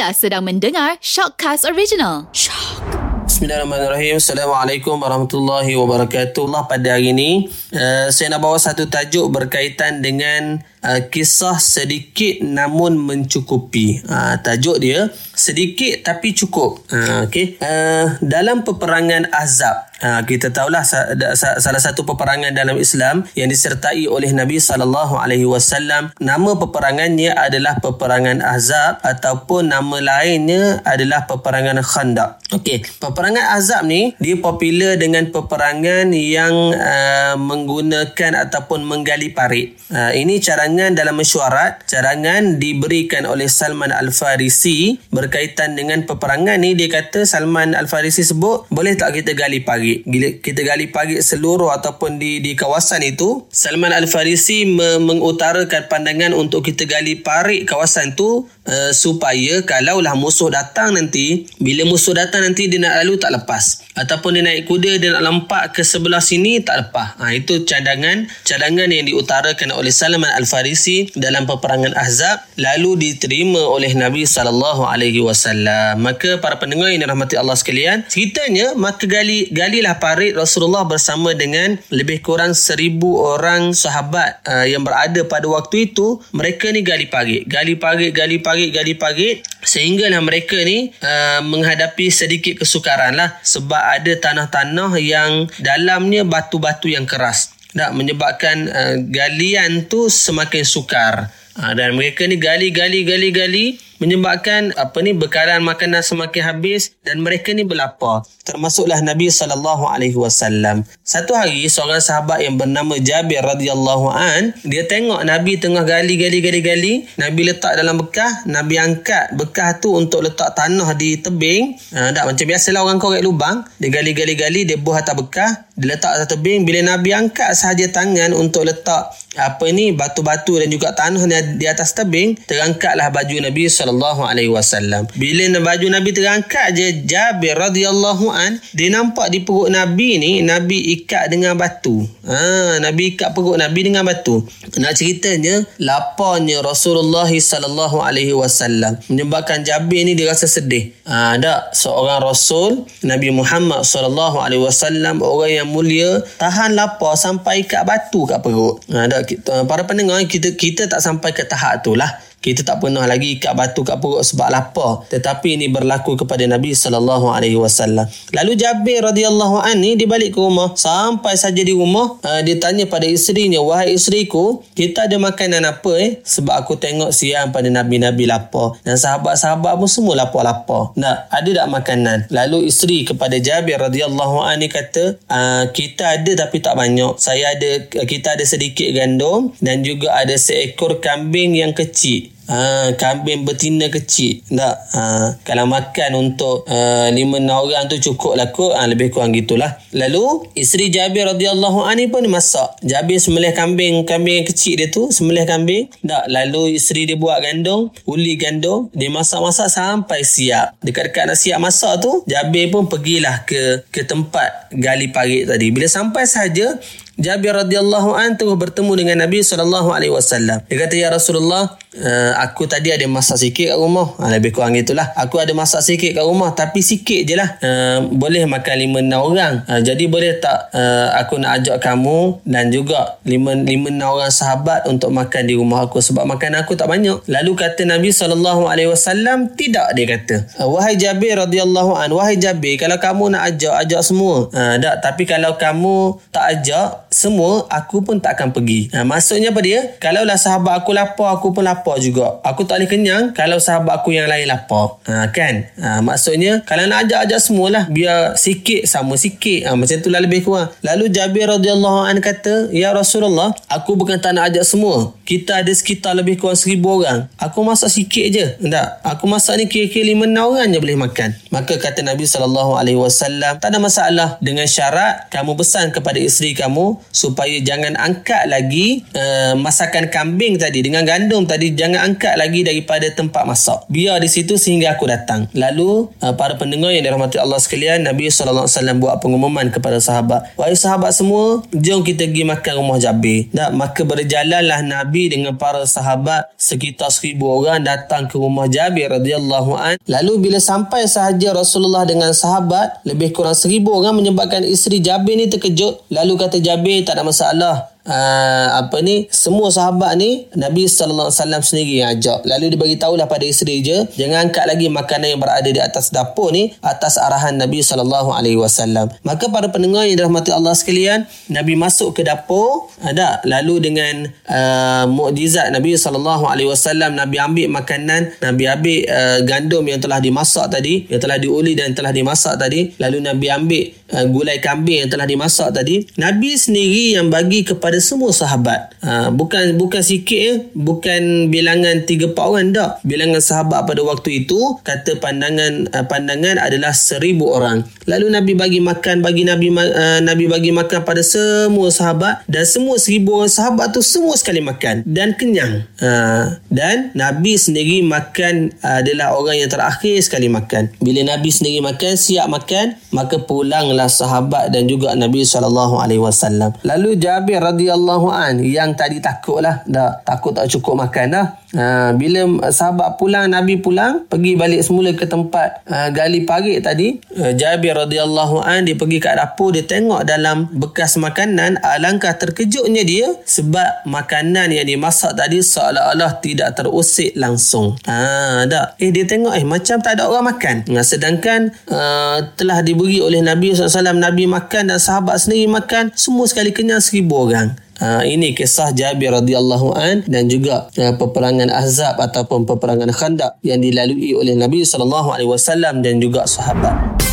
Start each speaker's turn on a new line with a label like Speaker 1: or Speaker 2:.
Speaker 1: Anda sedang mendengar Shockcast Original.
Speaker 2: Bismillahirrahmanirrahim. Assalamualaikum warahmatullahi wabarakatuh. Allah pada hari ini uh, saya nak bawa satu tajuk berkaitan dengan uh, kisah sedikit namun mencukupi. Uh, tajuk dia sedikit tapi cukup. Uh, okay. Uh, dalam peperangan Azab Ha, kita tahulah salah satu peperangan dalam Islam yang disertai oleh Nabi sallallahu alaihi wasallam nama peperangannya adalah peperangan Ahzab ataupun nama lainnya adalah peperangan Khandaq. Okey, peperangan Ahzab ni dia popular dengan peperangan yang uh, menggunakan ataupun menggali parit. Uh, ini carangan dalam mesyuarat, carangan diberikan oleh Salman Al-Farisi berkaitan dengan peperangan ni dia kata Salman Al-Farisi sebut boleh tak kita gali parit parit. Bila kita gali parit seluruh ataupun di di kawasan itu, Salman Al-Farisi me- mengutarakan pandangan untuk kita gali parit kawasan itu uh, supaya kalaulah musuh datang nanti, bila musuh datang nanti dia nak lalu tak lepas. Ataupun dia naik kuda dia nak lempak ke sebelah sini tak lepas. Ha, itu cadangan cadangan yang diutarakan oleh Salman Al-Farisi dalam peperangan Ahzab lalu diterima oleh Nabi wasallam. Maka para pendengar yang dirahmati Allah sekalian, ceritanya maka gali gali inilah parit Rasulullah bersama dengan lebih kurang seribu orang sahabat uh, yang berada pada waktu itu. Mereka ni gali parit. Gali parit, gali parit, gali parit. Sehinggalah mereka ni uh, menghadapi sedikit kesukaran lah. Sebab ada tanah-tanah yang dalamnya batu-batu yang keras. Tak menyebabkan uh, galian tu semakin sukar. Uh, dan mereka ni gali, gali, gali, gali menyebabkan apa ni bekalan makanan semakin habis dan mereka ni berlapar. Termasuklah Nabi sallallahu alaihi wasallam. Satu hari seorang sahabat yang bernama Jabir radhiyallahu an dia tengok Nabi tengah gali gali gali gali. Nabi letak dalam bekah. Nabi angkat bekah tu untuk letak tanah di tebing. Ha, tak macam biasalah orang korek lubang. Dia gali gali gali dia buah atas bekah. Dia letak atas tebing. Bila Nabi angkat sahaja tangan untuk letak apa ni batu-batu dan juga tanah di atas tebing terangkatlah baju Nabi sallallahu alaihi wasallam. Bila baju Nabi terangkat je Jabir radhiyallahu an, dia nampak di perut Nabi ni Nabi ikat dengan batu. Ha, Nabi ikat perut Nabi dengan batu. Nak ceritanya laparnya Rasulullah sallallahu alaihi wasallam menyebabkan Jabir ni dia rasa sedih. Ha, tak seorang rasul Nabi Muhammad sallallahu alaihi wasallam orang yang mulia tahan lapar sampai ikat batu kat perut. Ha, tak para pendengar kita kita tak sampai ke tahap tu lah kita tak pernah lagi ikat batu kat perut sebab lapar. Tetapi ini berlaku kepada Nabi sallallahu alaihi wasallam. Lalu Jabir radhiyallahu an ni dia balik ke rumah. Sampai saja di rumah uh, dia tanya pada isterinya wahai isteriku kita ada makanan apa eh? Sebab aku tengok siang pada nabi-nabi lapar. Dan sahabat-sahabat pun semua lapar-lapar. Nak ada tak makanan? Lalu isteri kepada Jabir radhiyallahu an ni kata uh, kita ada tapi tak banyak. Saya ada kita ada sedikit gandum dan juga ada seekor kambing yang kecil Ha, kambing betina kecil. Tak. Ha, kalau makan untuk uh, lima enam orang tu cukup lah kot. Ha, lebih kurang gitulah. Lalu isteri Jabir radhiyallahu anhu pun masak. Jabir sembelih kambing kambing kecil dia tu sembelih kambing. Tak. Lalu isteri dia buat gandum uli gandum. Dia masak-masak sampai siap. Dekat-dekat nak siap masak tu Jabir pun pergilah ke ke tempat gali parit tadi. Bila sampai saja Jabir radhiyallahu an terus bertemu dengan Nabi sallallahu alaihi wasallam. Dia kata ya Rasulullah, uh, aku tadi ada masak sikit kat rumah. Ha, lebih kurang gitulah. Aku ada masak sikit kat rumah tapi sikit je lah. Uh, boleh makan lima enam orang. Uh, jadi boleh tak uh, aku nak ajak kamu dan juga lima lima enam orang sahabat untuk makan di rumah aku sebab makan aku tak banyak. Lalu kata Nabi sallallahu alaihi wasallam, tidak dia kata. Wahai Jabir radhiyallahu an, wahai Jabir, kalau kamu nak ajak ajak semua. Uh, tak, tapi kalau kamu tak ajak semua aku pun tak akan pergi. Ha, maksudnya apa dia? Kalau lah sahabat aku lapar, aku pun lapar juga. Aku tak boleh kenyang kalau sahabat aku yang lain lapar. Ha, kan? Ha, maksudnya kalau nak ajak-ajak semualah biar sikit sama sikit. Ha, macam itulah lebih kurang. Lalu Jabir radhiyallahu an kata, "Ya Rasulullah, aku bukan tak nak ajak semua. Kita ada sekitar lebih kurang seribu orang. Aku masak sikit je. Tak? Aku masak ni kira-kira lima enam orang je boleh makan." Maka kata Nabi wasallam, "Tak ada masalah dengan syarat kamu pesan kepada isteri kamu supaya jangan angkat lagi uh, masakan kambing tadi dengan gandum tadi jangan angkat lagi daripada tempat masak. Biar di situ sehingga aku datang. Lalu uh, para pendengar yang dirahmati Allah sekalian, Nabi SAW buat pengumuman kepada sahabat. Wahai sahabat semua, jom kita pergi makan rumah Jabir. Nah, maka berjalanlah Nabi dengan para sahabat sekitar seribu orang datang ke rumah Jabir radhiyallahu an. Lalu bila sampai sahaja Rasulullah dengan sahabat, lebih kurang seribu orang menyebabkan isteri Jabir ni terkejut. Lalu kata Jabir, tak ada masalah uh, apa ni semua sahabat ni Nabi sallallahu alaihi wasallam sendiri yang ajak. Lalu dia bagi tahulah pada isteri je jangan angkat lagi makanan yang berada di atas dapur ni atas arahan Nabi sallallahu alaihi wasallam. Maka para pendengar yang dirahmati Allah sekalian Nabi masuk ke dapur ada lalu dengan uh, mukjizat Nabi sallallahu alaihi wasallam Nabi ambil makanan Nabi ambil uh, gandum yang telah dimasak tadi yang telah diuli dan telah dimasak tadi. Lalu Nabi ambil uh, gulai kambing yang telah dimasak tadi. Nabi sendiri yang bagi kepada kepada semua sahabat. Ha, bukan bukan sikit ya. Bukan bilangan 3 4 orang tak. Bilangan sahabat pada waktu itu kata pandangan uh, pandangan adalah seribu orang. Lalu Nabi bagi makan bagi Nabi uh, Nabi bagi makan pada semua sahabat dan semua seribu orang sahabat tu semua sekali makan dan kenyang. Ha, dan Nabi sendiri makan adalah orang yang terakhir sekali makan. Bila Nabi sendiri makan siap makan maka pulanglah sahabat dan juga Nabi wasallam. Lalu Jabir radhiyallahu an. Yang tadi takut lah dah takut tak cukup makan dah ha, bila sahabat pulang Nabi pulang pergi balik semula ke tempat uh, gali parit tadi uh, Jabir radhiyallahu an dia pergi kat dapur dia tengok dalam bekas makanan alangkah terkejutnya dia sebab makanan yang dimasak tadi seolah-olah tidak terusik langsung. Ha, dah eh dia tengok eh macam tak ada orang makan. Nah, sedangkan uh, telah diberi oleh Nabi SAW Nabi makan dan sahabat sendiri makan semua sekali kenyang seribu orang Uh, ini kisah Jabir radhiyallahu an dan juga uh, peperangan Ahzab ataupun peperangan Khandaq yang dilalui oleh Nabi sallallahu alaihi wasallam dan juga sahabat.